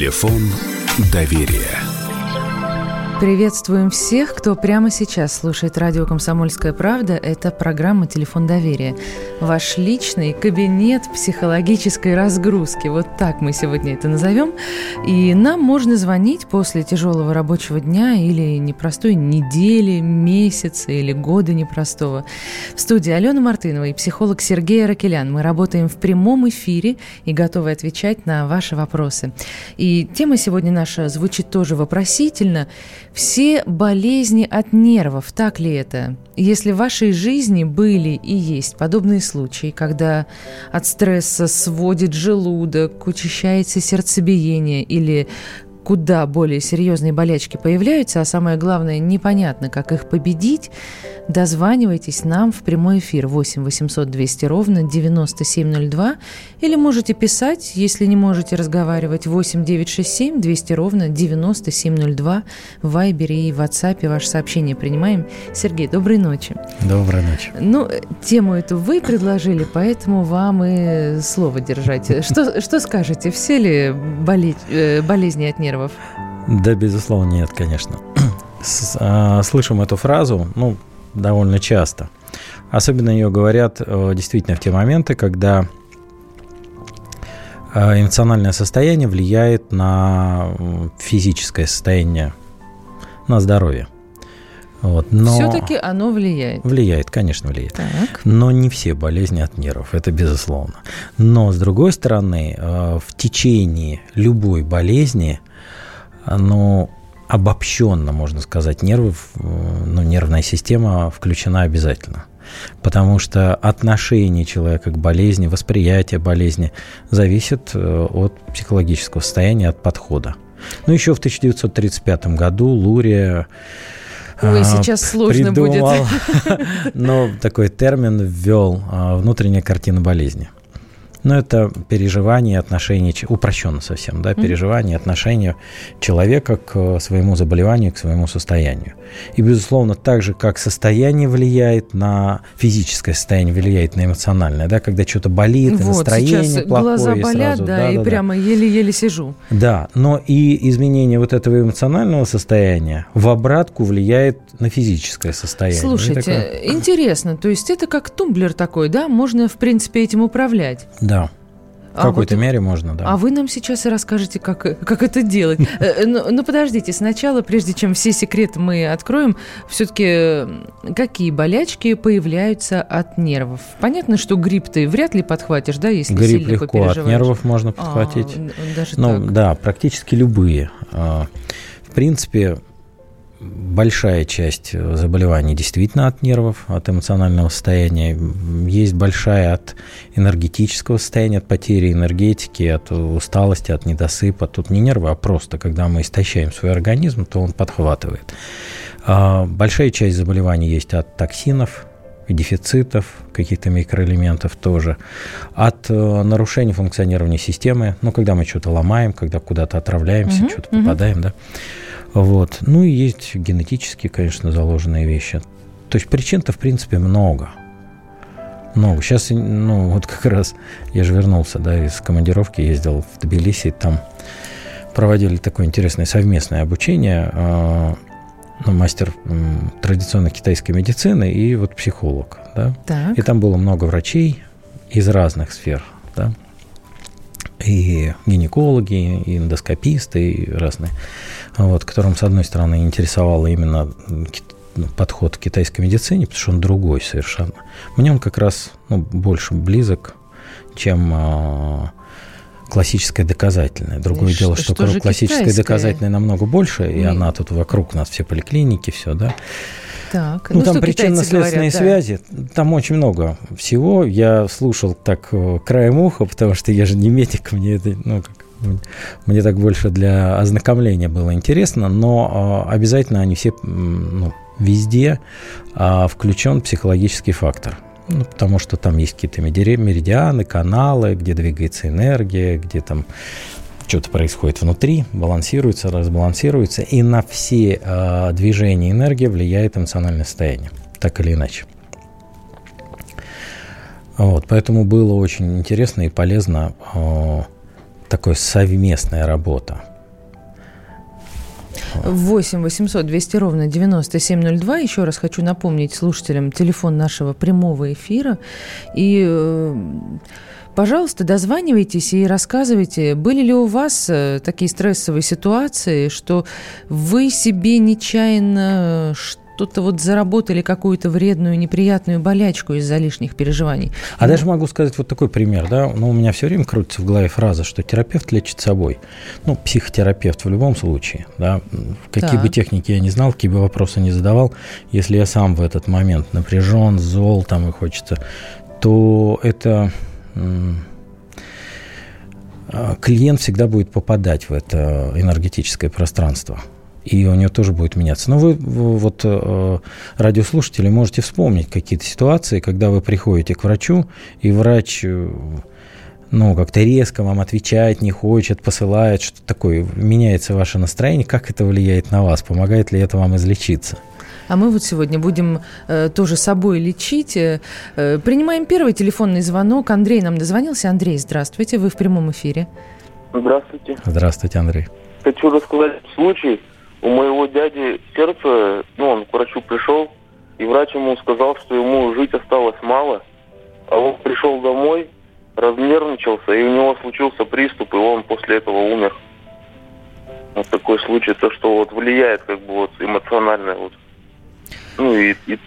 Телефон доверия. Приветствуем всех, кто прямо сейчас слушает радио «Комсомольская правда». Это программа «Телефон доверия». Ваш личный кабинет психологической разгрузки. Вот так мы сегодня это назовем. И нам можно звонить после тяжелого рабочего дня или непростой недели, месяца или года непростого. В студии Алена Мартынова и психолог Сергей Ракелян. Мы работаем в прямом эфире и готовы отвечать на ваши вопросы. И тема сегодня наша звучит тоже вопросительно – все болезни от нервов, так ли это? Если в вашей жизни были и есть подобные случаи, когда от стресса сводит желудок, учащается сердцебиение или куда более серьезные болячки появляются, а самое главное, непонятно, как их победить, дозванивайтесь нам в прямой эфир 8 800 200 ровно 9702 или можете писать, если не можете разговаривать, 8 967 200 ровно 9702 в Вайбере и в WhatsApp ваше сообщение принимаем. Сергей, доброй ночи. Доброй ночи. Ну, тему эту вы предложили, поэтому вам и слово держать. Что, что скажете, все ли э, болезни от нервов? Да, безусловно, нет, конечно. А, слышим эту фразу, ну, довольно часто. Особенно ее говорят э, действительно в те моменты, когда э, эмоциональное состояние влияет на физическое состояние, на здоровье. Вот, но Все-таки оно влияет. Влияет, конечно, влияет. Так. Но не все болезни от нервов, это безусловно. Но, с другой стороны, э, в течение любой болезни, ну, обобщенно, можно сказать, нервы, ну, нервная система включена обязательно. Потому что отношение человека к болезни, восприятие болезни зависит э, от психологического состояния, от подхода. Ну, еще в 1935 году Лурия Ой, а, сейчас сложно придумал, будет. Но такой термин ввел а, внутренняя картина болезни. Но это переживание отношения, упрощенно совсем, да, переживание отношения человека к своему заболеванию, к своему состоянию. И, безусловно, так же, как состояние влияет на физическое состояние, влияет на эмоциональное, да, когда что-то болит, вот, настроение сейчас плохое. глаза болят, сразу, да, да, и да, прямо еле-еле сижу. Да, но и изменение вот этого эмоционального состояния в обратку влияет на физическое состояние. Слушайте, такое... интересно, то есть это как тумблер такой, да, можно, в принципе, этим управлять? Да. В а какой-то вот, мере можно, да. А вы нам сейчас и расскажете, как, как это делать. Э, но, но подождите, сначала, прежде чем все секреты мы откроем, все-таки какие болячки появляются от нервов? Понятно, что грипп ты вряд ли подхватишь, да, если грипп сильно легко, от нервов можно а, подхватить. А, даже ну, так. Да, практически любые. А, в принципе, большая часть заболеваний действительно от нервов, от эмоционального состояния. Есть большая от энергетического состояния, от потери энергетики, от усталости, от недосыпа. Тут не нервы, а просто, когда мы истощаем свой организм, то он подхватывает. А, большая часть заболеваний есть от токсинов, дефицитов, каких-то микроэлементов тоже, от э, нарушений функционирования системы, ну, когда мы что-то ломаем, когда куда-то отравляемся, угу, что-то угу. попадаем, да. Вот. Ну и есть генетические, конечно, заложенные вещи. То есть причин-то, в принципе, много. Много. Сейчас, ну, вот как раз я же вернулся, да, из командировки, ездил в Тбилиси, там проводили такое интересное совместное обучение, э, ну, мастер традиционной китайской медицины и вот психолог, да. Так. И там было много врачей из разных сфер, да, и гинекологи, и эндоскописты, и разные вот, которым, с одной стороны, интересовало именно ну, подход к китайской медицине, потому что он другой совершенно. Мне он как раз ну, больше близок, чем а, классическое доказательное. Другое и дело, что, что, что классическое доказательное намного больше, и, и она тут вокруг нас все поликлиники, все, да. Так, ну, ну там причинно-следственные связи, да. там очень много всего. Я слушал так э, краем уха, потому что я же не медик, мне это, ну, как мне так больше для ознакомления было интересно, но а, обязательно они все ну, везде а, включен психологический фактор. Ну, потому что там есть какие-то меридианы, каналы, где двигается энергия, где там что-то происходит внутри, балансируется, разбалансируется, и на все э, движения энергии влияет эмоциональное состояние, так или иначе. Вот, поэтому было очень интересно и полезно э, такая совместная работа. 8 800 200 ровно 9702. Еще раз хочу напомнить слушателям телефон нашего прямого эфира. И э, Пожалуйста, дозванивайтесь и рассказывайте, были ли у вас э, такие стрессовые ситуации, что вы себе нечаянно что-то вот заработали какую-то вредную, неприятную болячку из-за лишних переживаний. А даже могу сказать вот такой пример, да, ну, у меня все время крутится в голове фраза, что терапевт лечит собой. Ну, психотерапевт в любом случае, да, какие так. бы техники я не знал, какие бы вопросы не задавал, если я сам в этот момент напряжен, зол там и хочется, то это клиент всегда будет попадать в это энергетическое пространство и у нее тоже будет меняться. Но вы, вот э, радиослушатели можете вспомнить какие-то ситуации, когда вы приходите к врачу, и врач э, ну, как-то резко вам отвечает, не хочет, посылает, что такое, меняется ваше настроение, как это влияет на вас, помогает ли это вам излечиться? А мы вот сегодня будем э, тоже собой лечить. Э, э принимаем первый телефонный звонок. Андрей нам дозвонился. Андрей, здравствуйте, вы в прямом эфире. Здравствуйте. Здравствуйте, Андрей. Хочу рассказать случай у моего дяди сердце, ну, он к врачу пришел, и врач ему сказал, что ему жить осталось мало, а он пришел домой, разнервничался, и у него случился приступ, и он после этого умер. Вот такой случай, то, что вот влияет как бы вот эмоционально вот. Ну и, и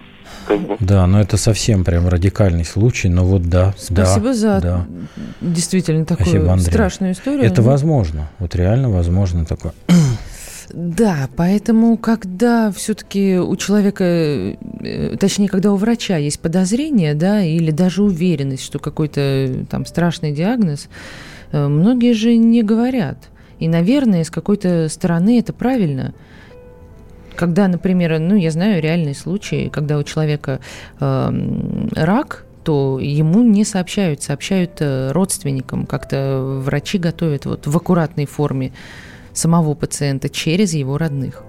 как бы. Да, но это совсем прям радикальный случай, но вот да. Спасибо да, за да. действительно такую Спасибо, страшную историю. Это возможно, вот реально возможно такое. Да, поэтому, когда все-таки у человека, э, точнее, когда у врача есть подозрение, да, или даже уверенность, что какой-то там страшный диагноз, э, многие же не говорят. И, наверное, с какой-то стороны это правильно. Когда, например, ну, я знаю реальные случаи, когда у человека э, рак, то ему не сообщают, сообщают э, родственникам. Как-то врачи готовят вот в аккуратной форме самого пациента через его родных.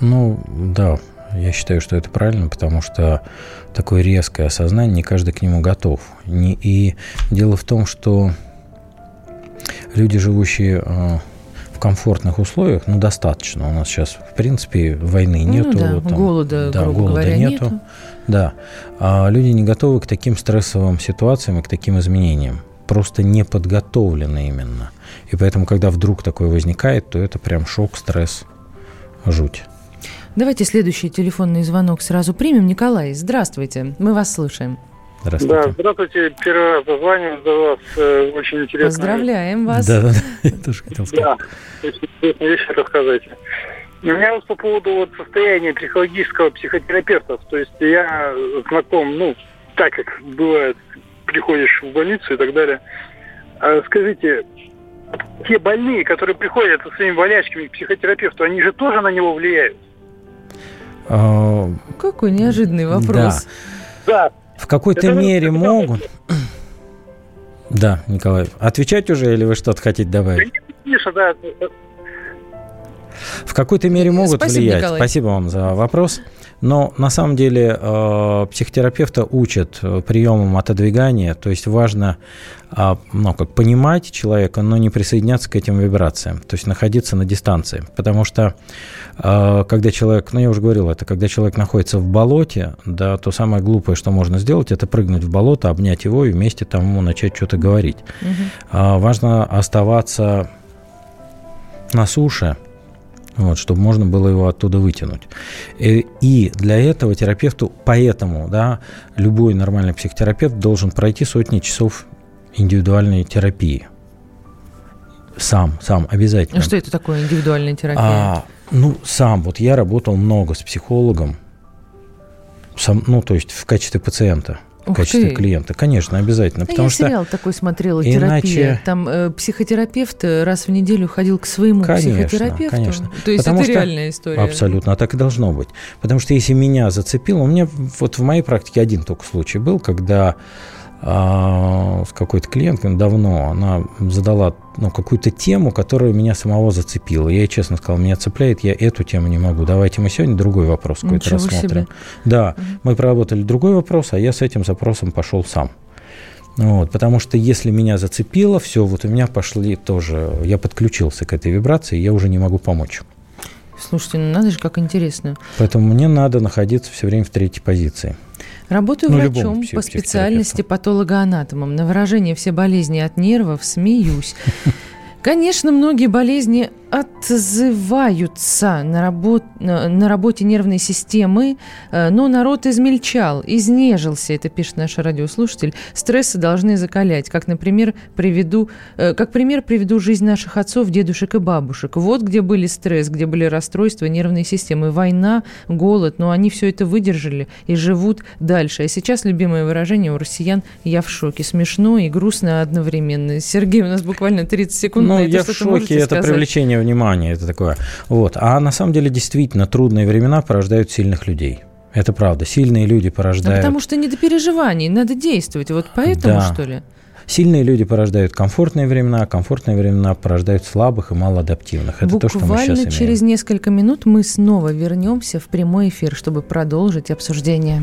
Ну, да, я считаю, что это правильно, потому что такое резкое осознание, не каждый к нему готов. И дело в том, что люди, живущие э, комфортных условиях, ну, достаточно. У нас сейчас, в принципе, войны ну нету. Ну, да, там, голода, да, голода говоря, нету. нету. Да. А люди не готовы к таким стрессовым ситуациям и к таким изменениям. Просто не подготовлены именно. И поэтому, когда вдруг такое возникает, то это прям шок, стресс, жуть. Давайте следующий телефонный звонок сразу примем. Николай, здравствуйте, мы вас слушаем. Здравствуйте. Да, здравствуйте. Первый раз дозваниваюсь до вас. Э, очень интересно. Поздравляем вас. Да, да, да. Я тоже хотел сказать. Да, очень интересные вещи рассказывайте. У меня вот по поводу вот состояния психологического психотерапевта. То есть я знаком, ну, так как бывает, приходишь в больницу и так далее. А скажите, те больные, которые приходят со своими болячками к психотерапевту, они же тоже на него влияют? А, Какой неожиданный вопрос. Да. В какой-то мере могут. Да, Николай. Отвечать уже или вы что-то хотите добавить? Конечно, да. В какой-то мере могут Спасибо, влиять. Николай. Спасибо вам за вопрос. Но на самом деле э, психотерапевта учат э, приемам отодвигания, то есть важно э, ну, как понимать человека, но не присоединяться к этим вибрациям, то есть находиться на дистанции. Потому что когда человек, ну я уже говорил это, когда человек находится в болоте, да, то самое глупое, что можно сделать, это прыгнуть в болото, обнять его и вместе там ему начать что-то говорить. Угу. Важно оставаться на суше, вот, чтобы можно было его оттуда вытянуть. И, и для этого терапевту, поэтому, да, любой нормальный психотерапевт должен пройти сотни часов индивидуальной терапии. Сам, сам, обязательно. А что это такое индивидуальная терапия? А, ну, сам, вот я работал много с психологом, сам, ну, то есть в качестве пациента в качестве ты. клиента. Конечно, обязательно. Потому я что сериал такой смотрела, терапия. Иначе... Там э, психотерапевт э, раз в неделю ходил к своему конечно, психотерапевту. Конечно. То есть Потому это что... реальная история. Абсолютно, так и должно быть. Потому что если меня зацепило, у меня вот в моей практике один только случай был, когда а, с какой-то клиенткой давно, она задала ну, какую-то тему, которая меня самого зацепила. Я ей честно сказал, меня цепляет, я эту тему не могу. Давайте мы сегодня другой вопрос какой-то рассмотрим. Себе. Да, угу. мы проработали другой вопрос, а я с этим запросом пошел сам. Вот, потому что если меня зацепило, все, вот у меня пошли тоже, я подключился к этой вибрации, я уже не могу помочь. Слушайте, ну надо же, как интересно. Поэтому мне надо находиться все время в третьей позиции. Работаю ну, врачом по специальности патологоанатомом. На выражение «все болезни от нервов» смеюсь. Конечно, многие болезни отзываются на, работ, на работе нервной системы, э, но народ измельчал, изнежился, это пишет наш радиослушатель. Стрессы должны закалять. Как, например, приведу, э, как пример приведу жизнь наших отцов, дедушек и бабушек. Вот где были стресс, где были расстройства нервной системы, война, голод, но они все это выдержали и живут дальше. А сейчас любимое выражение у россиян «я в шоке». Смешно и грустно одновременно. Сергей, у нас буквально 30 секунд ну, это. я в шоке, это сказать? привлечение внимание, это такое. Вот. А на самом деле действительно трудные времена порождают сильных людей. Это правда. Сильные люди порождают... Ну, потому что не до переживаний, надо действовать. Вот поэтому, да. что ли? Сильные люди порождают комфортные времена, а комфортные времена порождают слабых и малоадаптивных. Это Буквально то, что мы сейчас имеем. через несколько минут мы снова вернемся в прямой эфир, чтобы продолжить обсуждение.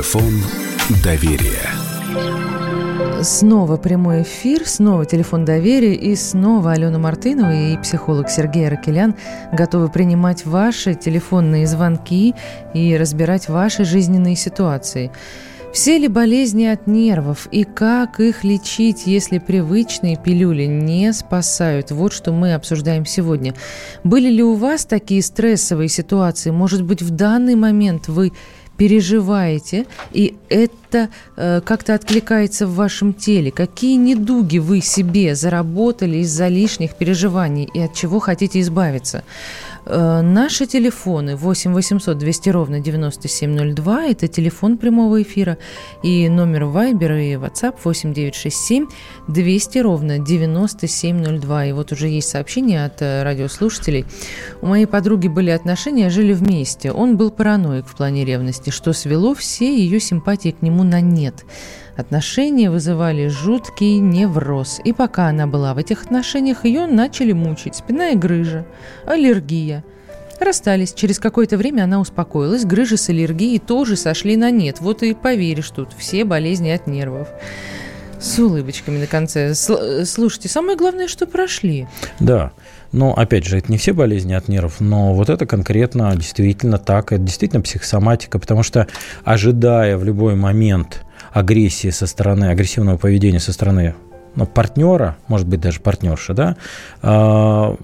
Телефон доверия. Снова прямой эфир, снова телефон доверия и снова Алена Мартынова и психолог Сергей Ракелян готовы принимать ваши телефонные звонки и разбирать ваши жизненные ситуации. Все ли болезни от нервов и как их лечить, если привычные пилюли не спасают? Вот что мы обсуждаем сегодня. Были ли у вас такие стрессовые ситуации? Может быть, в данный момент вы переживаете, и это э, как-то откликается в вашем теле. Какие недуги вы себе заработали из-за лишних переживаний и от чего хотите избавиться? Э, наши телефоны 8 800 200 ровно 9702, это телефон прямого эфира, и номер Viber и WhatsApp 8 967 200 ровно 9702. И вот уже есть сообщение от э, радиослушателей. У моей подруги были отношения, жили вместе. Он был параноик в плане ревности, что свело все ее симпатии к нему на нет. Отношения вызывали жуткий невроз. И пока она была в этих отношениях, ее начали мучить спина и грыжа, аллергия. Расстались. Через какое-то время она успокоилась. Грыжи с аллергией тоже сошли на нет. Вот и поверишь тут, все болезни от нервов. С улыбочками на конце. Слушайте, самое главное, что прошли. Да. Но, опять же, это не все болезни от нервов, но вот это конкретно действительно так, это действительно психосоматика, потому что, ожидая в любой момент агрессии со стороны, агрессивного поведения со стороны ну, партнера, может быть, даже партнерша, да, э,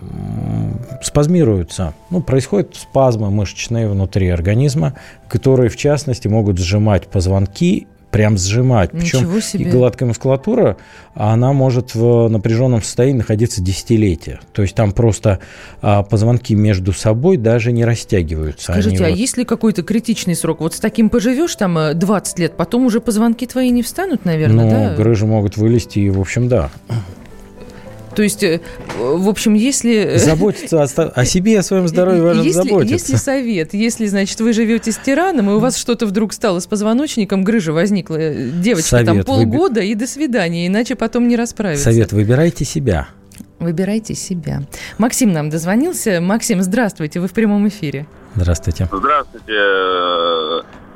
спазмируются. Ну, происходят спазмы мышечные внутри организма, которые, в частности, могут сжимать позвонки прям сжимать. Причем себе. и гладкая мускулатура, она может в напряженном состоянии находиться десятилетия. То есть там просто а, позвонки между собой даже не растягиваются. Скажите, Они а вот... есть ли какой-то критичный срок? Вот с таким поживешь там 20 э, лет, потом уже позвонки твои не встанут, наверное, ну, да? грыжи могут вылезти, и, в общем, да. То есть, э, в общем, если... Заботиться о, о себе и о своем здоровье важно если, заботиться. Если совет, если, значит, вы живете с тираном, и у вас что-то вдруг стало с позвоночником, грыжа возникла, э, девочка, совет, там полгода выби... и до свидания, иначе потом не расправиться. Совет, выбирайте себя. Выбирайте себя. Максим нам дозвонился. Максим, здравствуйте, вы в прямом эфире. Здравствуйте. Здравствуйте.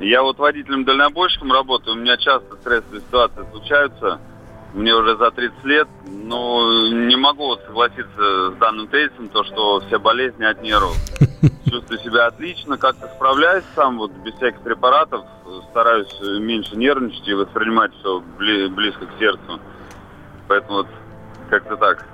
Я вот водителем-дальнобойщиком работаю, у меня часто стрессовые ситуации случаются мне уже за 30 лет, но не могу согласиться с данным тезисом, то, что все болезни от нервов. Чувствую себя отлично, как-то справляюсь сам, вот без всяких препаратов, стараюсь меньше нервничать и воспринимать все близко к сердцу. Поэтому вот как-то так.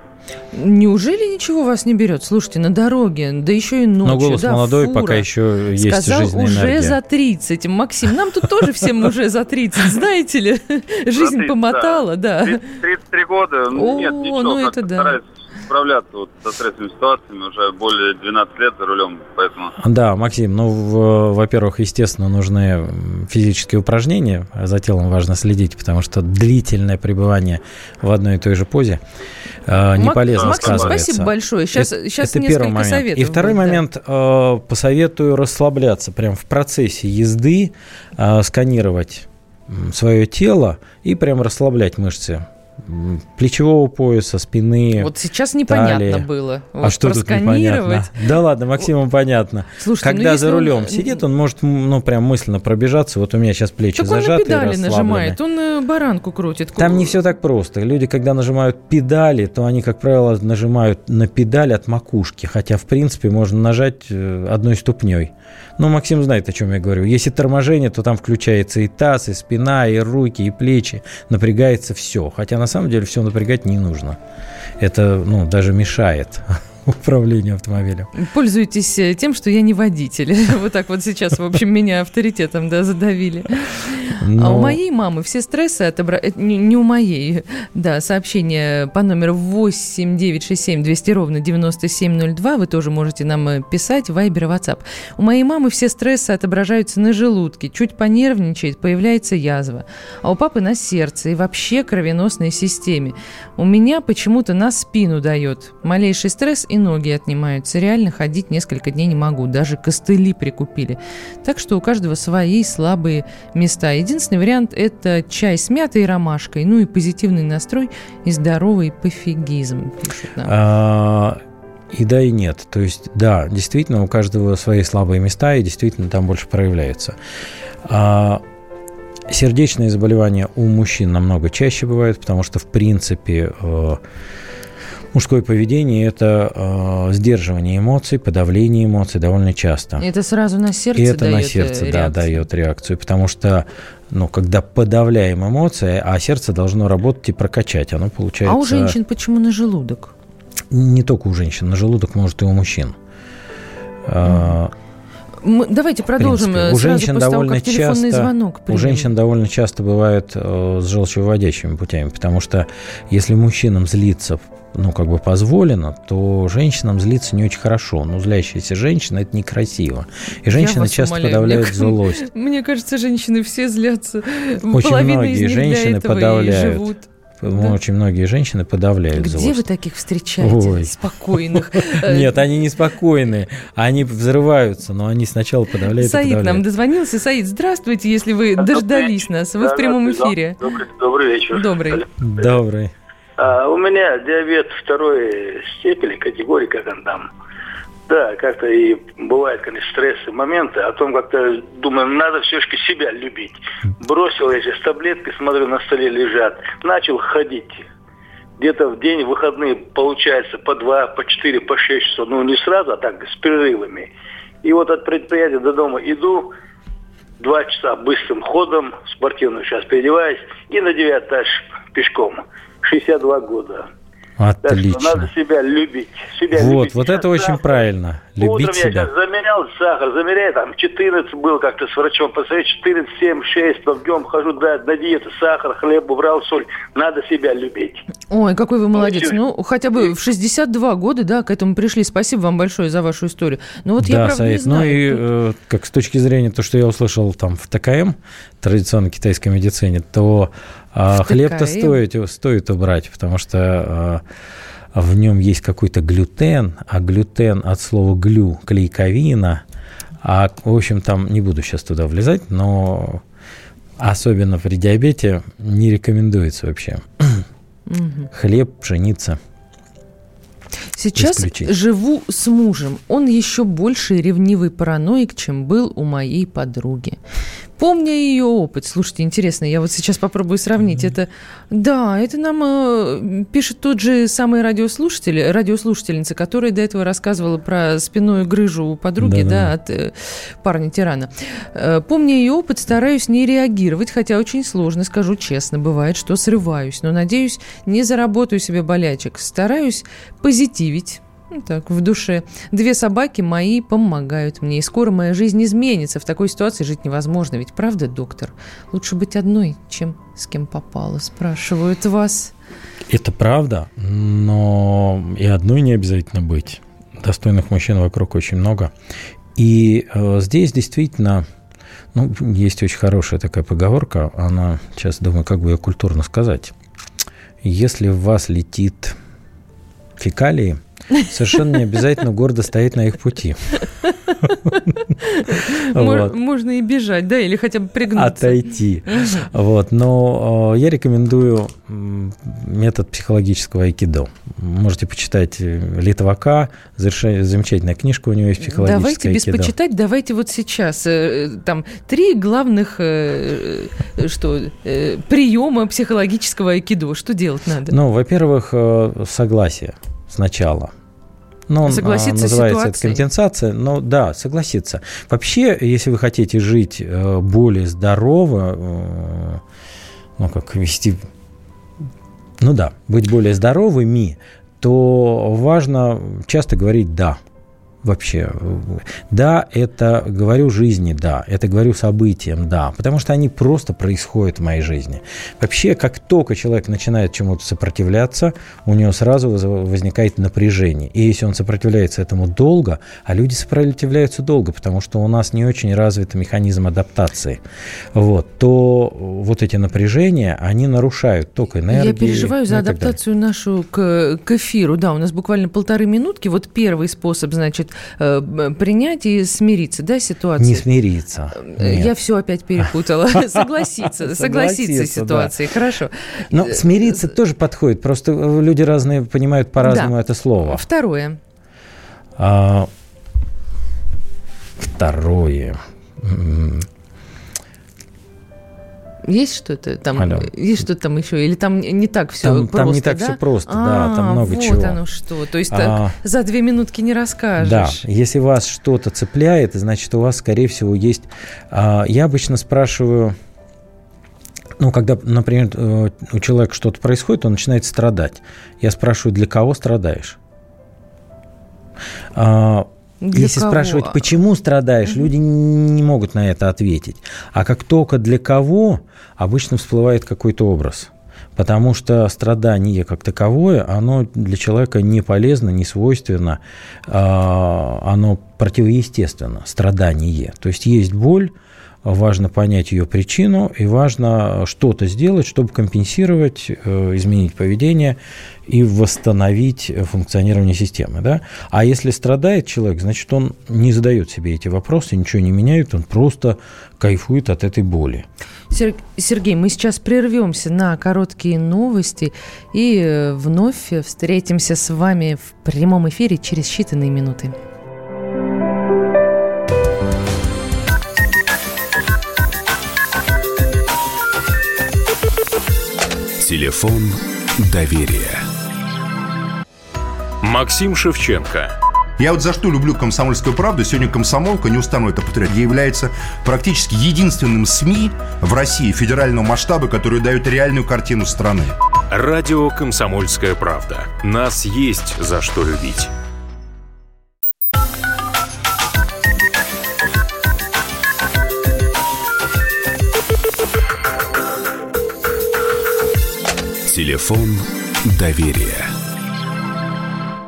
Неужели ничего вас не берет? Слушайте, на дороге, да еще и ночью. Но голос да, молодой, фура. пока еще есть Сказал, жизненная уже энергия. за 30. Максим, нам тут тоже всем уже за 30, знаете ли. Жизнь помотала, да. 33 года, нет, ничего, ну это да. Справляться вот со стрессовыми ситуациями уже более 12 лет за рулем, поэтому... Да, Максим, ну, во-первых, естественно, нужны физические упражнения, за телом важно следить, потому что длительное пребывание в одной и той же позе э, не полезно Максим, спасибо большое. Сейчас, это, сейчас это первый момент. Советов и второй будет, момент, э, посоветую расслабляться прямо в процессе езды, э, сканировать свое тело и прям расслаблять мышцы плечевого пояса, спины. Вот сейчас непонятно талии. было. А вот а что тут непонятно? Да ладно, Максиму понятно. Слушайте, ну Когда ну, за рулем он... сидит, он может, ну, прям мысленно пробежаться. Вот у меня сейчас плечи так зажаты. Он на педали нажимает, он э, баранку крутит. Там не все так просто. Люди, когда нажимают педали, то они, как правило, нажимают на педаль от макушки. Хотя, в принципе, можно нажать э, одной ступней. Ну, Максим знает, о чем я говорю. Если торможение, то там включается и таз, и спина, и руки, и плечи. Напрягается все. Хотя на самом деле все напрягать не нужно. Это ну, даже мешает управлению автомобилем. Пользуйтесь э, тем, что я не водитель. Вот так вот сейчас, в общем, меня авторитетом да, задавили. Но... А у моей мамы все стрессы отобрали... Э, не, не у моей, да, сообщение по номеру 8967 200 ровно 9702. Вы тоже можете нам э, писать, вайбер WhatsApp. У моей мамы все стрессы отображаются на желудке. Чуть понервничает, появляется язва. А у папы на сердце и вообще кровеносной системе. У меня почему-то на спину дает. Малейший стресс и ноги отнимаются. Реально ходить несколько дней не могу. Даже костыли прикупили. Так что у каждого свои слабые места. Единственный вариант – это чай с мятой и ромашкой. Ну и позитивный настрой и здоровый пофигизм, А, и да, и нет. То есть, да, действительно, у каждого свои слабые места, и действительно там больше проявляется. А, сердечные заболевания у мужчин намного чаще бывают, потому что, в принципе, э, Мужское поведение – это э, сдерживание эмоций, подавление эмоций довольно часто. Это сразу на сердце И это дает на сердце, реакцию. да, дает реакцию, потому что, ну, когда подавляем эмоции, а сердце должно работать и прокачать, оно получается… А у женщин почему на желудок? Не только у женщин, на желудок может и у мужчин. Mm. Мы, давайте продолжим. Принципе, у женщин после довольно того, часто звонок у женщин довольно часто бывает э, с желчевыводящими путями, потому что если мужчинам злиться ну, как бы позволено, то женщинам злиться не очень хорошо. Но злящаяся женщина – это некрасиво. И женщины часто умоляю. подавляют мне, злость. Мне кажется, женщины все злятся. Очень Половина многие женщины подавляют. Да? Очень многие женщины подавляют Где злость. вы таких встречаете? Ой. Спокойных. Нет, они не спокойные. Они взрываются, но они сначала подавляют Саид нам дозвонился. Саид, здравствуйте, если вы дождались нас. Вы в прямом эфире. Добрый вечер. Добрый. Добрый. А, у меня диабет второй степени, категории, как он там. Да, как-то и бывают, конечно, стрессы, моменты, о том как-то думаю, надо все-таки себя любить. Бросил я сейчас таблетки, смотрю, на столе лежат. Начал ходить. Где-то в день, в выходные, получается, по два, по четыре, по шесть часов. Ну, не сразу, а так, с перерывами. И вот от предприятия до дома иду, два часа быстрым ходом, спортивную сейчас переодеваюсь, и на девятый этаж пешком. 62 года. Отлично. Так надо себя любить. Себя вот, любить. вот это очень правильно. Любить Утром себя. я замерял сахар, замеряю, там 14 был как-то с врачом, посмотреть 14, 7, 6, по днем хожу, да, на диету, сахар, хлеб, убрал соль. Надо себя любить. Ой, какой вы молодец. Ну, ну хотя бы в 62 года, да, к этому пришли. Спасибо вам большое за вашу историю. Ну, вот да, я, правда, Саид, не знаю. Ну, и э, как с точки зрения то, что я услышал там в ТКМ, традиционной китайской медицине, то э, хлеб-то стоит, стоит убрать, потому что... Э, в нем есть какой-то глютен, а глютен от слова глю, клейковина. А, в общем, там не буду сейчас туда влезать, но особенно при диабете не рекомендуется вообще. Хлеб, пшеница. Сейчас живу с мужем. Он еще больше ревнивый параноик, чем был у моей подруги. Помня ее опыт, слушайте, интересно, я вот сейчас попробую сравнить mm-hmm. это. Да, это нам э, пишет тот же самый радиослушатель, радиослушательница, которая до этого рассказывала про спинную грыжу у подруги, да, да от э, парня-тирана. Э, помня ее опыт, стараюсь не реагировать, хотя очень сложно, скажу честно, бывает, что срываюсь, но надеюсь, не заработаю себе болячек. Стараюсь позитивить, так, в душе. Две собаки мои помогают мне, и скоро моя жизнь изменится. В такой ситуации жить невозможно, ведь правда, доктор? Лучше быть одной, чем с кем попало, спрашивают вас. Это правда, но и одной не обязательно быть. Достойных мужчин вокруг очень много. И э, здесь действительно ну, есть очень хорошая такая поговорка, она, сейчас думаю, как бы ее культурно сказать. Если в вас летит фекалии, совершенно не обязательно гордо стоять на их пути. Можно и бежать, да, или хотя бы пригнуться. Отойти. Вот, но э, я рекомендую метод психологического айкидо. Можете почитать э, Литвака, замечательная книжка у него есть психологическая Давайте без почитать, давайте вот сейчас. Э, там три главных что, приема психологического айкидо. Что делать надо? Ну, во-первых, согласие сначала. Ну, согласиться называется это компенсация, но да, согласиться. Вообще, если вы хотите жить э, более здорово, э, ну, как вести, ну да, быть более здоровыми, то важно часто говорить «да» вообще. Да, это говорю жизни, да, это говорю событиям, да, потому что они просто происходят в моей жизни. Вообще, как только человек начинает чему-то сопротивляться, у него сразу возникает напряжение. И если он сопротивляется этому долго, а люди сопротивляются долго, потому что у нас не очень развит механизм адаптации, вот, то вот эти напряжения, они нарушают ток энергии. Я переживаю за адаптацию нашу к, к эфиру. Да, у нас буквально полторы минутки. Вот первый способ, значит, принять и смириться, да, ситуация? Не смириться. Э, нет. Я все опять перепутала. Согласиться, согласиться с ситуацией. Хорошо. Но смириться тоже подходит. Просто люди разные понимают по-разному это слово. Второе. А, второе. Есть что-то там? Алло. Есть что-то там еще? Или там не так все там, просто? Там не так да? все просто, а, да, там много вот чего. Вот оно что. То есть а, так за две минутки не расскажешь. Да, если вас что-то цепляет, значит, у вас, скорее всего, есть... А, я обычно спрашиваю... Ну, когда, например, э, у человека что-то происходит, он начинает страдать. Я спрашиваю, для кого страдаешь? А, для Если кого? спрашивать, почему страдаешь, угу. люди не могут на это ответить. А как только для кого, обычно всплывает какой-то образ. Потому что страдание как таковое, оно для человека не полезно, не свойственно, а, оно противоестественно, страдание. То есть есть боль, важно понять ее причину и важно что-то сделать, чтобы компенсировать, э, изменить поведение и восстановить функционирование системы. Да? А если страдает человек, значит, он не задает себе эти вопросы, ничего не меняет, он просто кайфует от этой боли. Сергей, мы сейчас прервемся на короткие новости и э, вновь встретимся с вами в прямом эфире через считанные минуты. Телефон доверия. Максим Шевченко. Я вот за что люблю «Комсомольскую правду». Сегодня «Комсомолка», не устану это повторять, является практически единственным СМИ в России федерального масштаба, который дает реальную картину страны. Радио «Комсомольская правда». Нас есть за что любить. Телефон доверия.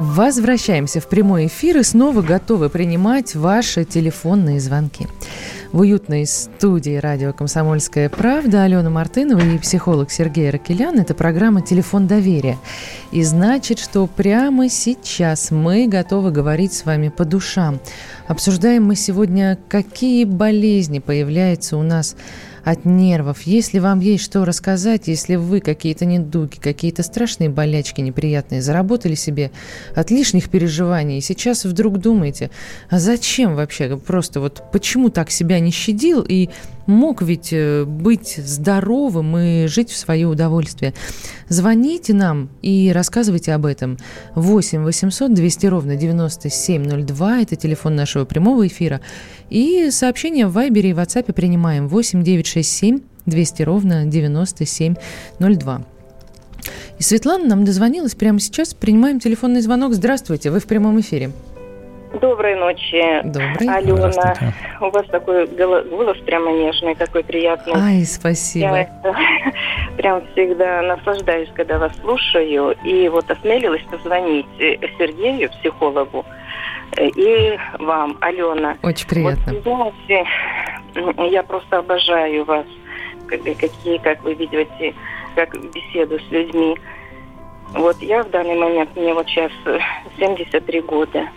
Возвращаемся в прямой эфир и снова готовы принимать ваши телефонные звонки. В уютной студии радио «Комсомольская правда» Алена Мартынова и психолог Сергей Ракелян. Это программа «Телефон доверия». И значит, что прямо сейчас мы готовы говорить с вами по душам. Обсуждаем мы сегодня, какие болезни появляются у нас от нервов. Если вам есть что рассказать, если вы какие-то недуги, какие-то страшные болячки неприятные заработали себе от лишних переживаний, и сейчас вдруг думаете, а зачем вообще? Просто вот почему так себя не щадил и мог ведь э, быть здоровым и жить в свое удовольствие. Звоните нам и рассказывайте об этом. 8 800 200 ровно 9702 – это телефон нашего прямого эфира. И сообщения в Вайбере и WhatsApp принимаем 8 967 200 ровно 9702. И Светлана нам дозвонилась прямо сейчас. Принимаем телефонный звонок. Здравствуйте, вы в прямом эфире. Доброй ночи. Добрый. Алена, у вас такой голос прямо нежный, такой приятный. Ай, спасибо. Я прям всегда наслаждаюсь, когда вас слушаю. И вот осмелилась позвонить э, Сергею, психологу, э, и вам, Алена. Очень приятно. Вот, знаете, я просто обожаю вас, какие, как вы ведете, как беседу с людьми. Вот я в данный момент, мне вот сейчас 73 года.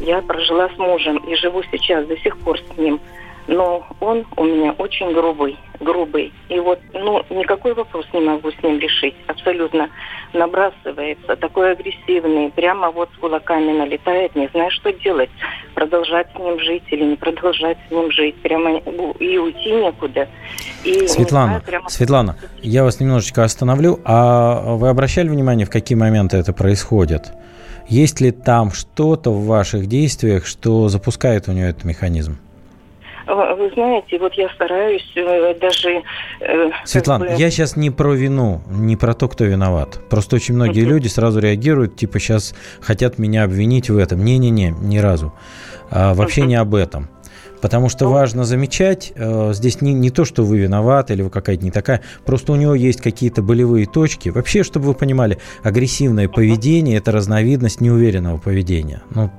Я прожила с мужем и живу сейчас до сих пор с ним. Но он у меня очень грубый, грубый. И вот, ну, никакой вопрос не могу с ним решить. Абсолютно набрасывается, такой агрессивный, прямо вот с кулаками налетает, не знаю, что делать. Продолжать с ним жить или не продолжать с ним жить. Прямо и уйти некуда. И, Светлана, знаю, прямо... Светлана, я вас немножечко остановлю. А вы обращали внимание, в какие моменты это происходит? Есть ли там что-то в ваших действиях, что запускает у нее этот механизм? Вы знаете, вот я стараюсь э, даже... Э, Светлана, бы... я сейчас не про вину, не про то, кто виноват. Просто очень многие люди сразу реагируют, типа сейчас хотят меня обвинить в этом. Не-не-не, ни разу. А, вообще не об этом. Потому что важно замечать, э, здесь не, не то, что вы виноваты или вы какая-то не такая, просто у него есть какие-то болевые точки. Вообще, чтобы вы понимали, агрессивное поведение – это разновидность неуверенного поведения. Ну,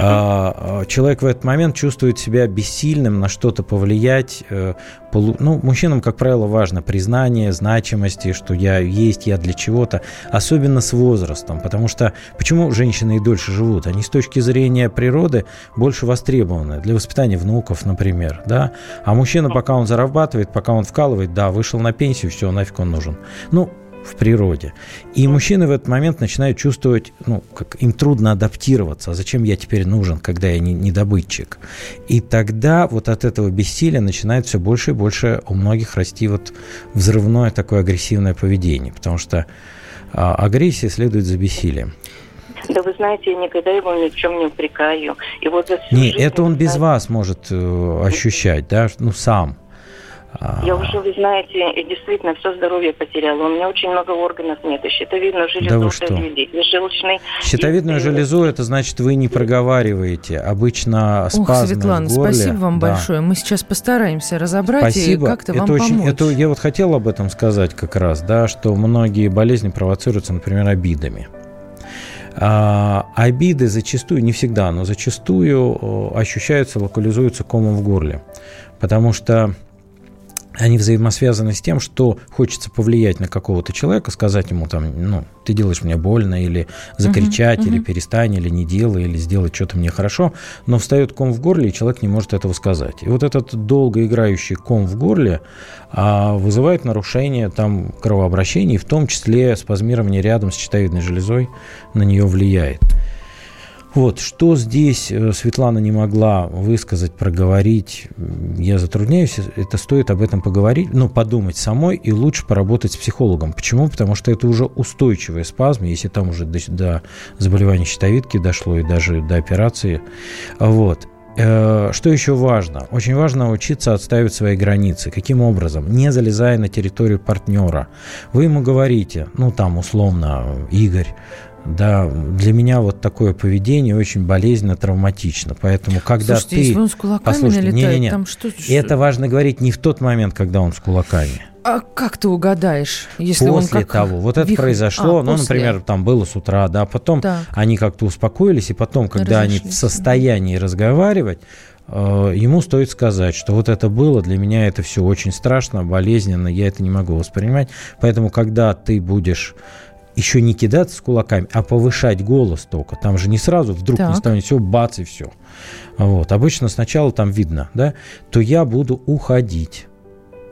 а, а, человек в этот момент чувствует себя бессильным на что-то повлиять, э, ну, мужчинам, как правило, важно признание, значимости, что я есть, я для чего-то, особенно с возрастом, потому что почему женщины и дольше живут? Они с точки зрения природы больше востребованы для воспитания внуков, например, да, а мужчина, пока он зарабатывает, пока он вкалывает, да, вышел на пенсию, все, нафиг он нужен. Ну, в природе. И мужчины в этот момент начинают чувствовать, ну, как им трудно адаптироваться. А зачем я теперь нужен, когда я не, не добытчик? И тогда вот от этого бессилия начинает все больше и больше у многих расти вот взрывное такое агрессивное поведение. Потому что а, агрессия следует за бессилием. Да вы знаете, я никогда его ни в чем не упрекаю. И вот за Не, это он без вас может э, ощущать, да, ну сам. Я уже, вы знаете, действительно все здоровье потеряла. У меня очень много органов нет. И щитовидную железу да вы что? и желчный. Щитовидную и... железу, это значит, вы не проговариваете. Обычно спазмы Ох, Светлана, в горле. спасибо вам да. большое. Мы сейчас постараемся разобрать спасибо. и как-то это вам очень, помочь. Это, я вот хотел об этом сказать как раз, да, что многие болезни провоцируются, например, обидами. А, обиды зачастую, не всегда, но зачастую ощущаются, локализуются комом в горле. Потому что они взаимосвязаны с тем, что хочется повлиять на какого-то человека, сказать ему там, ну, ты делаешь мне больно, или закричать, uh-huh, или uh-huh. перестань, или не делай, или сделать что-то мне хорошо, но встает ком в горле, и человек не может этого сказать. И вот этот долго играющий ком в горле а, вызывает нарушение там кровообращения, в том числе спазмирование рядом с щитовидной железой на нее влияет. Вот, что здесь э, Светлана не могла высказать, проговорить, я затрудняюсь, это стоит об этом поговорить, ну, подумать самой и лучше поработать с психологом. Почему? Потому что это уже устойчивый спазм, если там уже до, до заболевания щитовидки дошло и даже до операции. Вот. Э, что еще важно? Очень важно учиться отстаивать свои границы. Каким образом? Не залезая на территорию партнера. Вы ему говорите, ну там условно, Игорь, да, для меня вот такое поведение очень болезненно, травматично. Поэтому, когда Слушайте, ты... если он с кулаками Послушайте, налетает, не, не, не. там что... Это важно говорить не в тот момент, когда он с кулаками. А как ты угадаешь, если после он как того, вот это вихрь... произошло, а, ну, после. например, там было с утра, да, потом так. они как-то успокоились, и потом, когда Разошлись. они в состоянии разговаривать, э, ему стоит сказать, что вот это было, для меня это все очень страшно, болезненно, я это не могу воспринимать. Поэтому, когда ты будешь еще не кидаться с кулаками, а повышать голос только. Там же не сразу вдруг так. не станет все, бац и все. Вот. Обычно сначала там видно, да, то я буду уходить.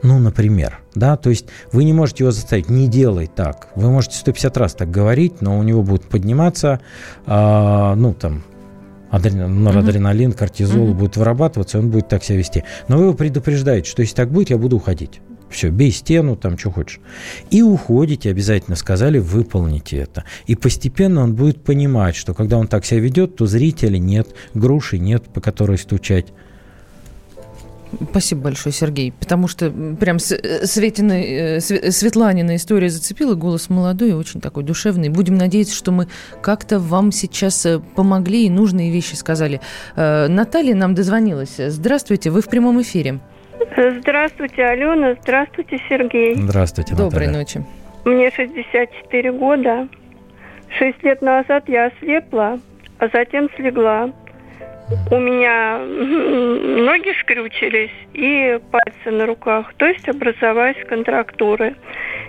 Ну, например, да, то есть вы не можете его заставить, не делай так. Вы можете 150 раз так говорить, но у него будет подниматься, э, ну, там, адреналин, норадреналин, кортизол mm-hmm. будет вырабатываться, он будет так себя вести. Но вы его предупреждаете, что если так будет, я буду уходить. Все, бей стену, там, что хочешь. И уходите, обязательно сказали, выполните это. И постепенно он будет понимать, что когда он так себя ведет, то зрителей нет, груши нет, по которой стучать. Спасибо большое, Сергей. Потому что прям Светина, э, Светланина история зацепила, голос молодой очень такой душевный. Будем надеяться, что мы как-то вам сейчас э, помогли и нужные вещи сказали. Э, Наталья нам дозвонилась. Здравствуйте, вы в прямом эфире. Здравствуйте, Алена. Здравствуйте, Сергей. Здравствуйте, Наталья. Доброй ночи. Мне 64 года. Шесть лет назад я ослепла, а затем слегла. У меня ноги скрючились и пальцы на руках, то есть образовались контрактуры.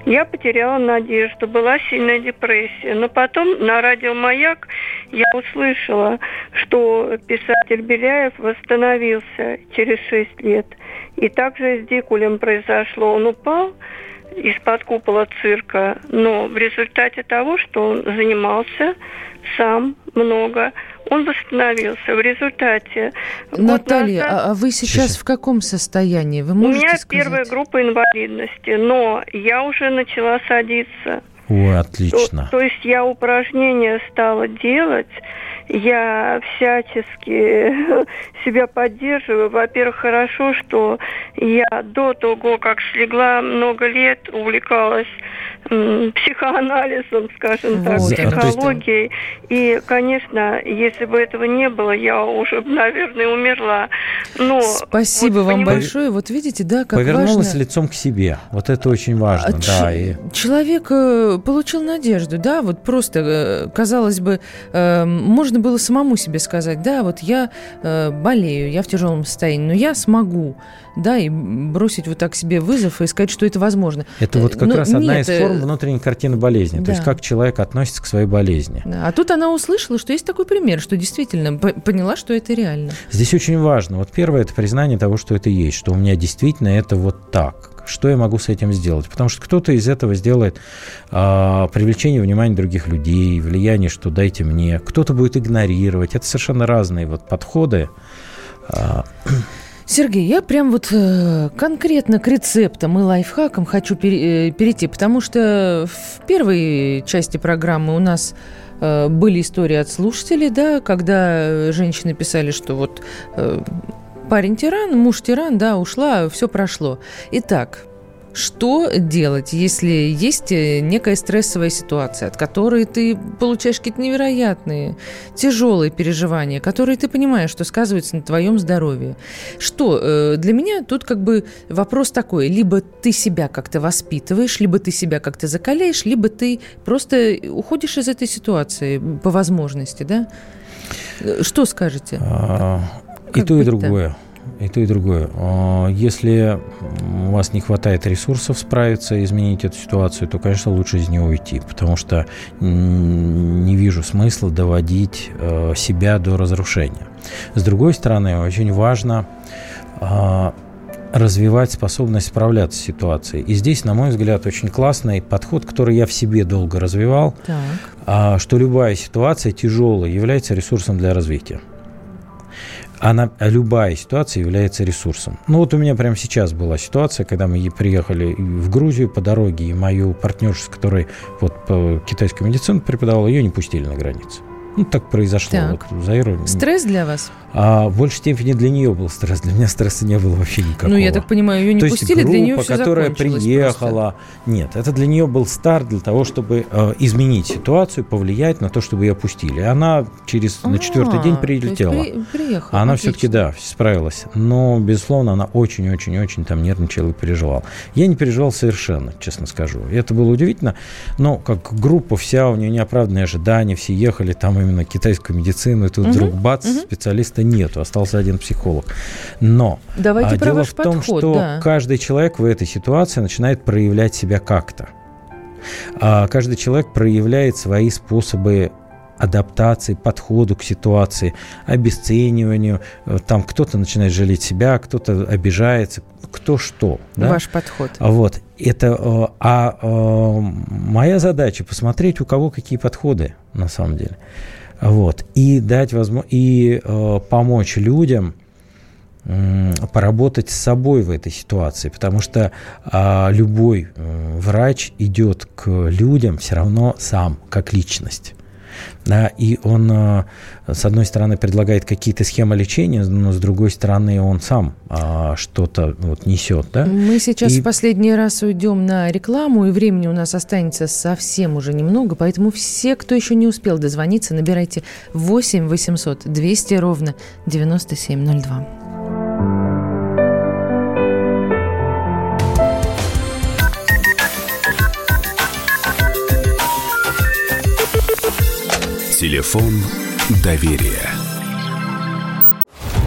Я потеряла надежду, была сильная депрессия. Но потом на радио «Маяк» я услышала, что писатель Беляев восстановился через шесть лет. И также с Дикулем произошло. Он упал, из-под купола цирка, но в результате того, что он занимался сам много, он восстановился. В результате... Наталья, назад... а вы сейчас, в каком состоянии? Вы можете У меня сказать? первая группа инвалидности, но я уже начала садиться. О, отлично. То, то есть я упражнения стала делать, я всячески себя поддерживаю. Во-первых, хорошо, что я до того, как слегла много лет, увлекалась психоанализом, скажем так, вот. психологией. И, конечно, если бы этого не было, я уже, наверное, умерла. Но Спасибо вот, вам понимаете... большое. Вот видите, да, как Повернулась важно... лицом к себе. Вот это очень важно, а да. Ч... И... Человек э, получил надежду, да, вот просто, э, казалось бы, э, можно было самому себе сказать, да, вот я болею, я в тяжелом состоянии, но я смогу да, и бросить вот так себе вызов и сказать, что это возможно. Это вот как Но раз одна из форм внутренней картины болезни, да. то есть как человек относится к своей болезни. Да. А тут она услышала, что есть такой пример, что действительно поняла, что это реально. Здесь очень важно. Вот первое – это признание того, что это есть, что у меня действительно это вот так что я могу с этим сделать? Потому что кто-то из этого сделает а, привлечение внимания других людей, влияние, что дайте мне. Кто-то будет игнорировать. Это совершенно разные вот подходы. Сергей, я прям вот э, конкретно к рецептам и лайфхакам хочу э, перейти, потому что в первой части программы у нас э, были истории от слушателей, да, когда женщины писали, что вот парень тиран, муж тиран, да, ушла, все прошло. Итак, что делать, если есть э, некая стрессовая ситуация, от которой ты получаешь какие-то невероятные, тяжелые переживания, которые ты понимаешь, что сказываются на твоем здоровье? Что? Э, для меня тут как бы вопрос такой. Либо ты себя как-то воспитываешь, либо ты себя как-то закаляешь, либо ты просто уходишь из этой ситуации по возможности, да? Э, что скажете? А, и то, и другое и то, и другое. А, если у вас не хватает ресурсов справиться и изменить эту ситуацию, то, конечно, лучше из нее уйти, потому что не вижу смысла доводить э, себя до разрушения. С другой стороны, очень важно а, развивать способность справляться с ситуацией. И здесь, на мой взгляд, очень классный подход, который я в себе долго развивал, так. что любая ситуация тяжелая является ресурсом для развития она, любая ситуация является ресурсом. Ну вот у меня прямо сейчас была ситуация, когда мы приехали в Грузию по дороге, и мою партнершу, с которой вот по китайскую медицину преподавала, ее не пустили на границу. Ну, так произошло. Так. Вот, Заиру. Стресс для вас? А в большей степени для нее был стресс. Для меня стресса не было вообще никакого. Ну, я так понимаю, ее не То пустили, есть группа, для нее все которая приехала. Просто. Нет, это для нее был старт для того, чтобы э, изменить ситуацию, повлиять на то, чтобы ее пустили. И она через а, на четвертый день прилетела. При, приехала. Она все-таки, да, справилась. Но, безусловно, она очень-очень-очень там нервничала и переживала. Я не переживал совершенно, честно скажу. И это было удивительно. Но как группа вся, у нее неоправданные ожидания, все ехали там именно китайскую медицину, и тут угу, вдруг бац, угу. специалиста нету, остался один психолог. Но Давайте а, дело в том, подход, что да. каждый человек в этой ситуации начинает проявлять себя как-то. А каждый человек проявляет свои способы адаптации, подходу к ситуации, обесцениванию. Там кто-то начинает жалеть себя, кто-то обижается, кто что. Да? Ваш подход. Вот. Это, э, а, а моя задача посмотреть, у кого какие подходы на самом деле. Вот. И дать возможность, и э, помочь людям э, поработать с собой в этой ситуации, потому что э, любой э, врач идет к людям все равно сам, как личность. Да, и он, э, с одной стороны, предлагает какие-то схемы лечения, но с другой стороны, он сам а, что-то вот несет. Да? Мы сейчас и... в последний раз уйдем на рекламу, и времени у нас останется совсем уже немного, поэтому все, кто еще не успел дозвониться, набирайте 8 800 200 ровно 9702. Телефон доверия.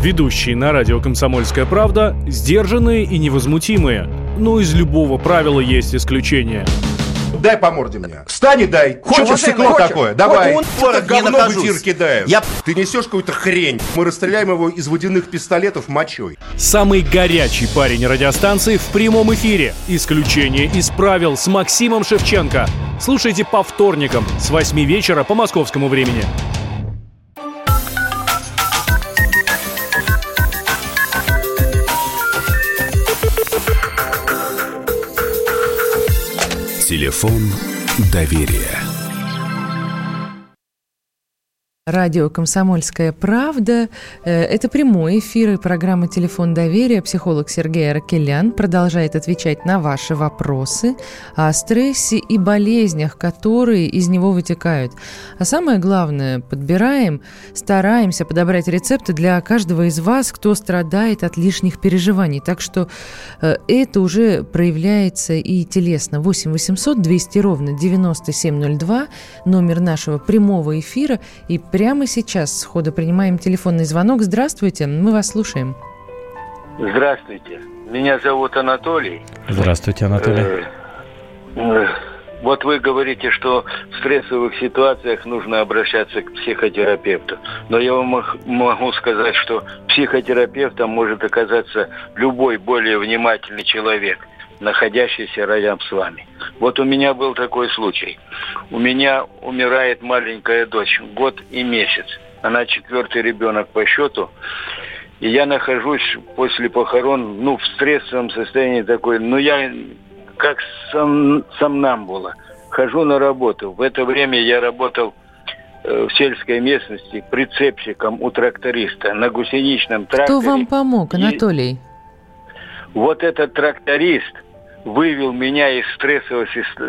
Ведущие на радио «Комсомольская правда» сдержанные и невозмутимые. Но из любого правила есть исключение – дай по морде мне. Встань и дай. Хочешь стекло хочешь? такое? Давай. Он это говно в эфир кидаешь. Я... Ты несешь какую-то хрень. Мы расстреляем его из водяных пистолетов мочой. Самый горячий парень радиостанции в прямом эфире. Исключение из правил с Максимом Шевченко. Слушайте по вторникам с 8 вечера по московскому времени. Телефон доверия. Радио «Комсомольская правда». Э, это прямой эфир и программа «Телефон доверия». Психолог Сергей Аркелян продолжает отвечать на ваши вопросы о стрессе и болезнях, которые из него вытекают. А самое главное, подбираем, стараемся подобрать рецепты для каждого из вас, кто страдает от лишних переживаний. Так что э, это уже проявляется и телесно. 8 800 200 ровно 9702, номер нашего прямого эфира. И Прямо сейчас сходу принимаем телефонный звонок. Здравствуйте, мы вас слушаем. Здравствуйте. Меня зовут Анатолий. Здравствуйте, Анатолий. Э, э, вот вы говорите, что в стрессовых ситуациях нужно обращаться к психотерапевту. Но я вам могу сказать, что психотерапевтом может оказаться любой более внимательный человек находящийся рядом с вами. Вот у меня был такой случай. У меня умирает маленькая дочь, год и месяц. Она четвертый ребенок по счету. И я нахожусь после похорон, ну, в стрессовом состоянии такой, ну, я как сам, сомнамбула. Хожу на работу. В это время я работал э, в сельской местности прицепщиком у тракториста на гусеничном тракторе. Кто вам помог, Анатолий? И вот этот тракторист – вывел меня из стрессового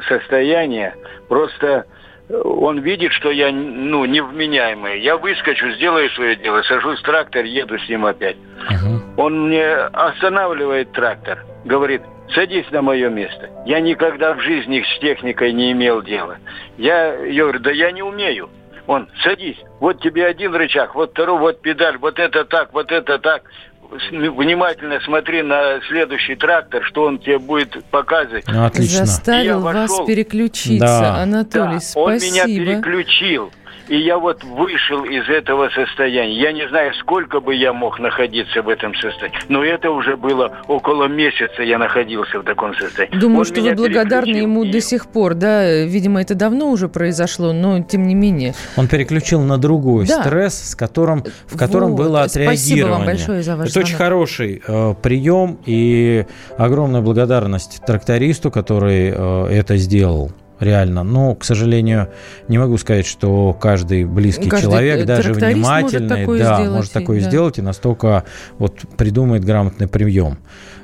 состояния. Просто э, он видит, что я ну, невменяемый. Я выскочу, сделаю свое дело, сажусь в трактор, еду с ним опять. uh Он мне останавливает трактор, говорит, садись на мое место. Я никогда в жизни с техникой не имел дела. Я, я говорю, да я не умею. Он, садись, вот тебе один рычаг, вот второй, вот педаль, вот это так, вот это так внимательно смотри на следующий трактор, что он тебе будет показывать. Ну, отлично. Заставил вас переключиться, да. Анатолий, да, спасибо. Он меня переключил. И я вот вышел из этого состояния. Я не знаю, сколько бы я мог находиться в этом состоянии. Но это уже было около месяца я находился в таком состоянии. Думаю, Он что вы благодарны ему и... до сих пор, да? Видимо, это давно уже произошло, но тем не менее. Он переключил на другой да. стресс, с которым, в котором вот. было отреагирование. Спасибо вам большое за ваш Это звонок. очень хороший э, прием и огромная благодарность трактористу, который э, это сделал реально. Но, к сожалению, не могу сказать, что каждый близкий каждый человек, даже внимательный, может да, сделать, может такое да. сделать и настолько вот придумает грамотный прием.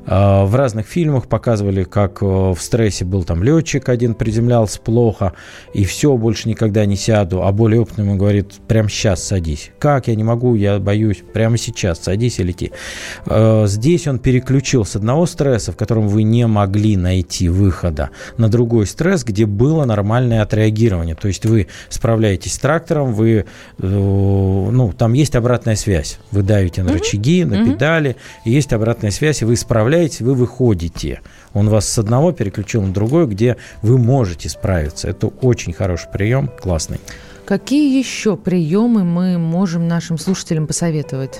А, в разных фильмах показывали, как э, в стрессе был там летчик один, приземлялся плохо, и все, больше никогда не сяду. А более опытный ему говорит, прямо сейчас садись. Как? Я не могу, я боюсь. Прямо сейчас садись и лети. А, здесь он переключил с одного стресса, в котором вы не могли найти выхода, на другой стресс, где было нормальное отреагирование. То есть вы справляетесь с трактором, вы, э, ну, там есть обратная связь. Вы давите на рычаги, на педали, и есть обратная связь, и вы справляетесь справляетесь, вы выходите. Он вас с одного переключил на другой, где вы можете справиться. Это очень хороший прием, классный. Какие еще приемы мы можем нашим слушателям посоветовать?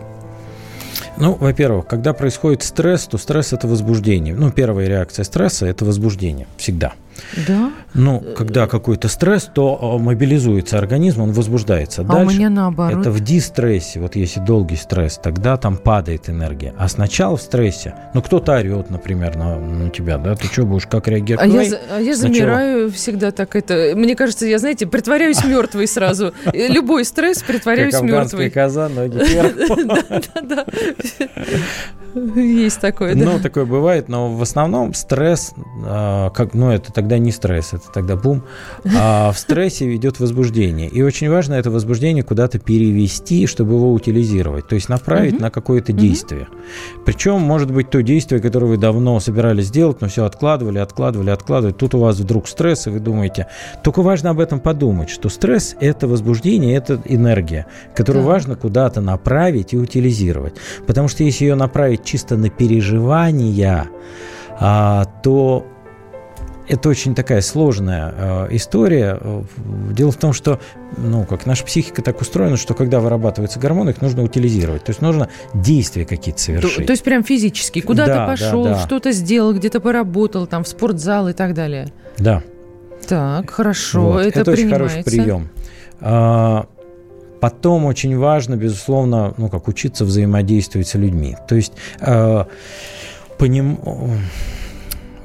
Ну, во-первых, когда происходит стресс, то стресс – это возбуждение. Ну, первая реакция стресса – это возбуждение, всегда. Да? Ну, когда какой-то стресс, то мобилизуется организм, он возбуждается. А Дальше у меня наоборот. Это в дистрессе, вот если долгий стресс, тогда там падает энергия. А сначала в стрессе, ну, кто-то орет, например, на, на тебя, да, ты что будешь, как реагировать? А, я, а я замираю всегда так это. Мне кажется, я, знаете, притворяюсь мертвой сразу. Любой стресс притворяюсь мертвой. коза, ноги вверх. Да, да, да. Есть такое, да. Ну, такое бывает, но в основном стресс, а, как, ну, это тогда не стресс, это тогда бум. А в стрессе идет возбуждение. И очень важно это возбуждение куда-то перевести, чтобы его утилизировать, то есть направить угу. на какое-то действие. Угу. Причем, может быть, то действие, которое вы давно собирались сделать, но все откладывали, откладывали, откладывали. Тут у вас вдруг стресс, и вы думаете. Только важно об этом подумать, что стресс – это возбуждение, это энергия, которую да. важно куда-то направить и утилизировать. Потому что если ее направить чисто на переживания, а, то это очень такая сложная э, история. Дело в том, что, ну, как наша психика так устроена, что когда вырабатываются гормоны, их нужно утилизировать. То есть нужно действия какие-то совершить. То, то есть прям физически. Куда-то да, пошел, да, да. что-то сделал, где-то поработал, там, в спортзал и так далее. Да. Так, хорошо, вот. это, это очень хороший прием. А, потом очень важно, безусловно, ну, как учиться взаимодействовать с людьми. То есть э, поним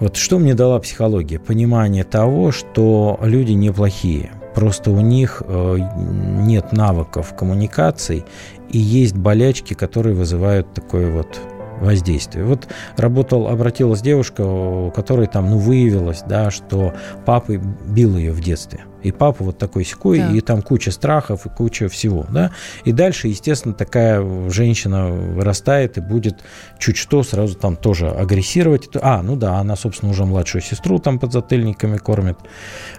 вот что мне дала психология? Понимание того, что люди неплохие. Просто у них э, нет навыков коммуникаций и есть болячки, которые вызывают такое вот воздействие. Вот работал, обратилась девушка, у которой там, ну, выявилось, да, что папа бил ее в детстве. И папа вот такой секой, да. и там куча страхов, и куча всего, да. И дальше, естественно, такая женщина вырастает и будет чуть что сразу там тоже агрессировать. А, ну да, она, собственно, уже младшую сестру там под затыльниками кормит.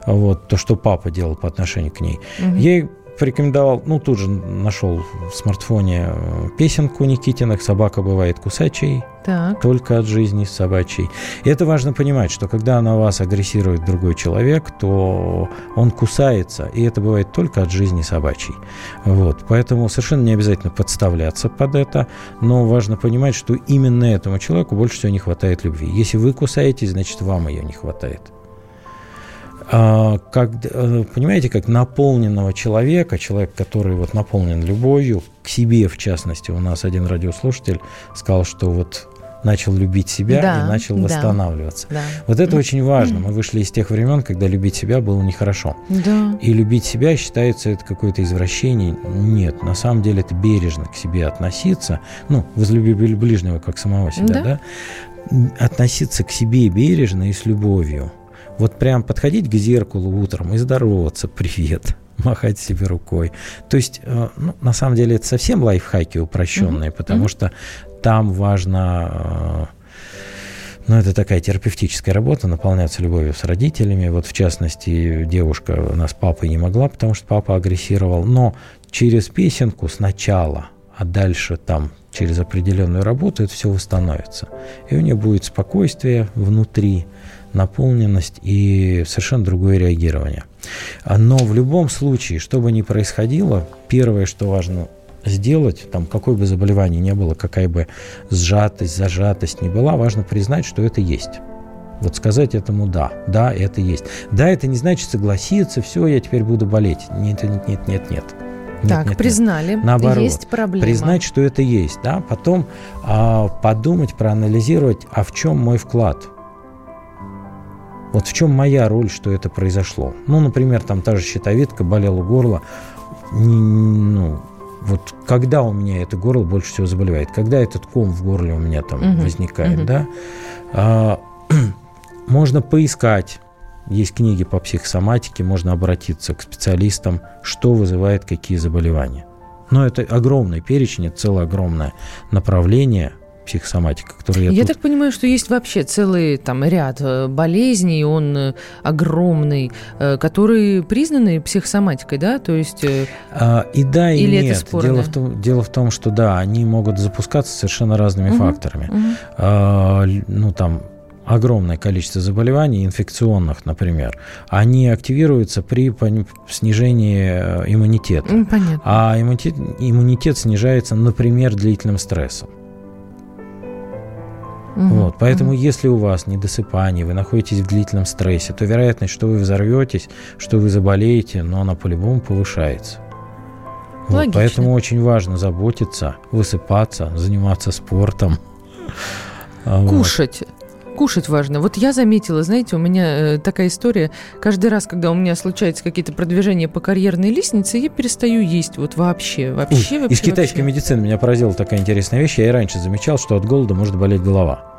Вот, то, что папа делал по отношению к ней. Угу. Ей порекомендовал, ну, тут же нашел в смартфоне э, песенку Никитиных «Собака бывает кусачей, так. только от жизни собачьей». И это важно понимать, что когда на вас агрессирует другой человек, то он кусается, и это бывает только от жизни собачьей. Вот, поэтому совершенно не обязательно подставляться под это, но важно понимать, что именно этому человеку больше всего не хватает любви. Если вы кусаетесь, значит, вам ее не хватает. А, как, э, понимаете, как наполненного человека, человек, который вот наполнен любовью, к себе в частности, у нас один радиослушатель сказал, что вот начал любить себя да, и начал да, восстанавливаться. Да. Вот это очень важно. Мы вышли из тех времен, когда любить себя было нехорошо. Да. И любить себя считается это какое-то извращение. Нет, на самом деле это бережно к себе относиться. Ну, возлюби ближнего как самого себя, да? да? Относиться к себе бережно и с любовью. Вот прям подходить к зеркалу утром и здороваться, привет, махать себе рукой. То есть, э, ну, на самом деле, это совсем лайфхаки упрощенные, mm-hmm. потому mm-hmm. что там важно э, ну, это такая терапевтическая работа, наполняться любовью с родителями. Вот, в частности, девушка у нас папой не могла, потому что папа агрессировал. Но через песенку сначала, а дальше там через определенную работу это все восстановится. И у нее будет спокойствие внутри, наполненность и совершенно другое реагирование. Но в любом случае, что бы ни происходило, первое, что важно сделать, там, какое бы заболевание ни было, какая бы сжатость, зажатость ни была, важно признать, что это есть. Вот сказать этому «да», «да, это есть». «Да» это не значит согласиться, все, я теперь буду болеть. Нет, нет, нет, нет, нет. Нет, так, нет, признали, нет. Наоборот, есть проблема. Признать, что это есть, да, потом а, подумать, проанализировать, а в чем мой вклад – вот в чем моя роль, что это произошло? Ну, например, там та же щитовидка, болела горло. Не, ну, вот когда у меня это горло больше всего заболевает? Когда этот ком в горле у меня там угу, возникает, угу. да? А, можно поискать. Есть книги по психосоматике, можно обратиться к специалистам, что вызывает какие заболевания. Но это огромный перечень, это целое огромное направление – психосоматика, которую я Я тут... так понимаю, что есть вообще целый там ряд э, болезней, он э, огромный, э, которые признаны психосоматикой, да? То есть... А, и да, и или нет. Это дело, в том, дело в том, что да, они могут запускаться совершенно разными угу, факторами. Угу. А, ну, там, огромное количество заболеваний, инфекционных, например, они активируются при снижении иммунитета. Понятно. А иммунитет, иммунитет снижается, например, длительным стрессом. Угу. Вот, поэтому, угу. если у вас недосыпание, вы находитесь в длительном стрессе, то вероятность, что вы взорветесь, что вы заболеете, но она по-любому повышается. Вот, поэтому очень важно заботиться, высыпаться, заниматься спортом. Кушать. Вот. Кушать важно. Вот я заметила, знаете, у меня э, такая история. Каждый раз, когда у меня случаются какие-то продвижения по карьерной лестнице, я перестаю есть вот вообще. Вообще, вообще Из китайской вообще. медицины меня поразила такая интересная вещь. Я и раньше замечал, что от голода может болеть голова.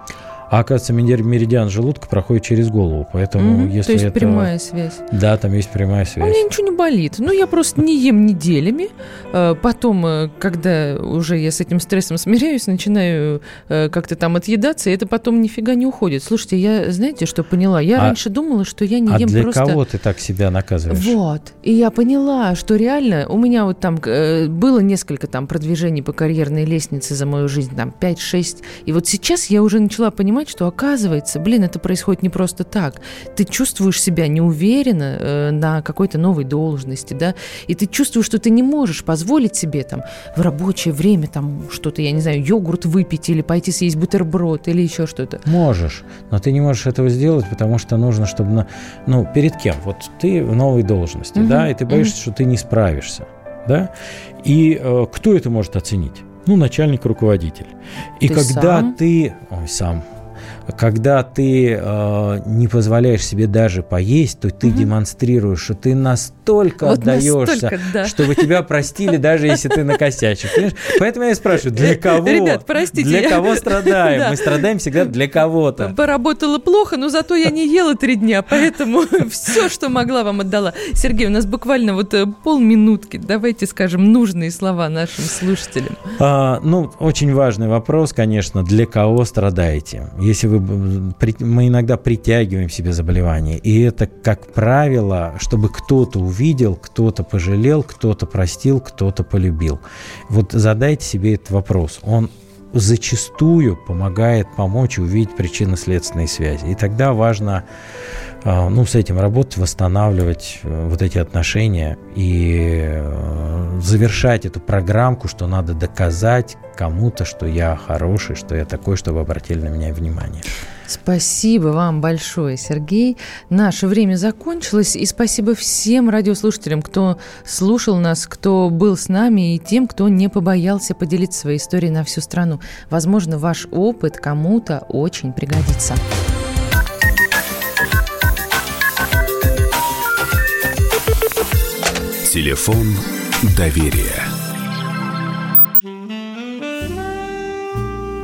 А оказывается, меридиан желудка проходит через голову, поэтому угу, если То есть это... прямая связь. Да, там есть прямая связь. А у меня ничего не болит. Ну, я просто не ем неделями. Э, потом, э, когда уже я с этим стрессом смиряюсь, начинаю э, как-то там отъедаться, и это потом нифига не уходит. Слушайте, я, знаете, что поняла? Я а, раньше думала, что я не а ем для просто... кого ты так себя наказываешь? Вот. И я поняла, что реально у меня вот там было несколько там продвижений по карьерной лестнице за мою жизнь, там 5-6. И вот сейчас я уже начала понимать, что оказывается, оказывается, блин, это происходит не просто так. Ты чувствуешь себя неуверенно э, на какой-то новой должности, да, и ты чувствуешь, что ты не можешь позволить себе там в рабочее время там что-то, я не знаю, йогурт выпить или пойти съесть бутерброд или еще что-то. Можешь, но ты не можешь этого сделать, потому что нужно, чтобы, на, ну, перед кем? Вот ты в новой должности, угу, да, и ты боишься, угу. что ты не справишься, да, и э, кто это может оценить? Ну, начальник, руководитель. И ты когда сам? ты... Ой, сам когда ты э, не позволяешь себе даже поесть, то ты угу. демонстрируешь, что ты настолько вот отдаешься, настолько, да. чтобы тебя простили, даже если ты накосячишь. Понимаешь? Поэтому я и спрашиваю, для кого? Ребят, простите. Для кого страдаем? Да. Мы страдаем всегда для кого-то. Поработала плохо, но зато я не ела три дня, поэтому все, что могла, вам отдала. Сергей, у нас буквально вот э, полминутки. Давайте скажем нужные слова нашим слушателям. А, ну, очень важный вопрос, конечно, для кого страдаете? Если вы мы иногда притягиваем себе заболевание. И это, как правило, чтобы кто-то увидел, кто-то пожалел, кто-то простил, кто-то полюбил. Вот задайте себе этот вопрос. Он зачастую помогает помочь увидеть причинно-следственные связи. И тогда важно а, ну, с этим работать, восстанавливать э, вот эти отношения и э, завершать эту программку, что надо доказать кому-то, что я хороший, что я такой, чтобы обратили на меня внимание. Спасибо вам большое, Сергей. Наше время закончилось. И спасибо всем радиослушателям, кто слушал нас, кто был с нами, и тем, кто не побоялся поделиться своей историей на всю страну. Возможно, ваш опыт кому-то очень пригодится. Телефон доверия.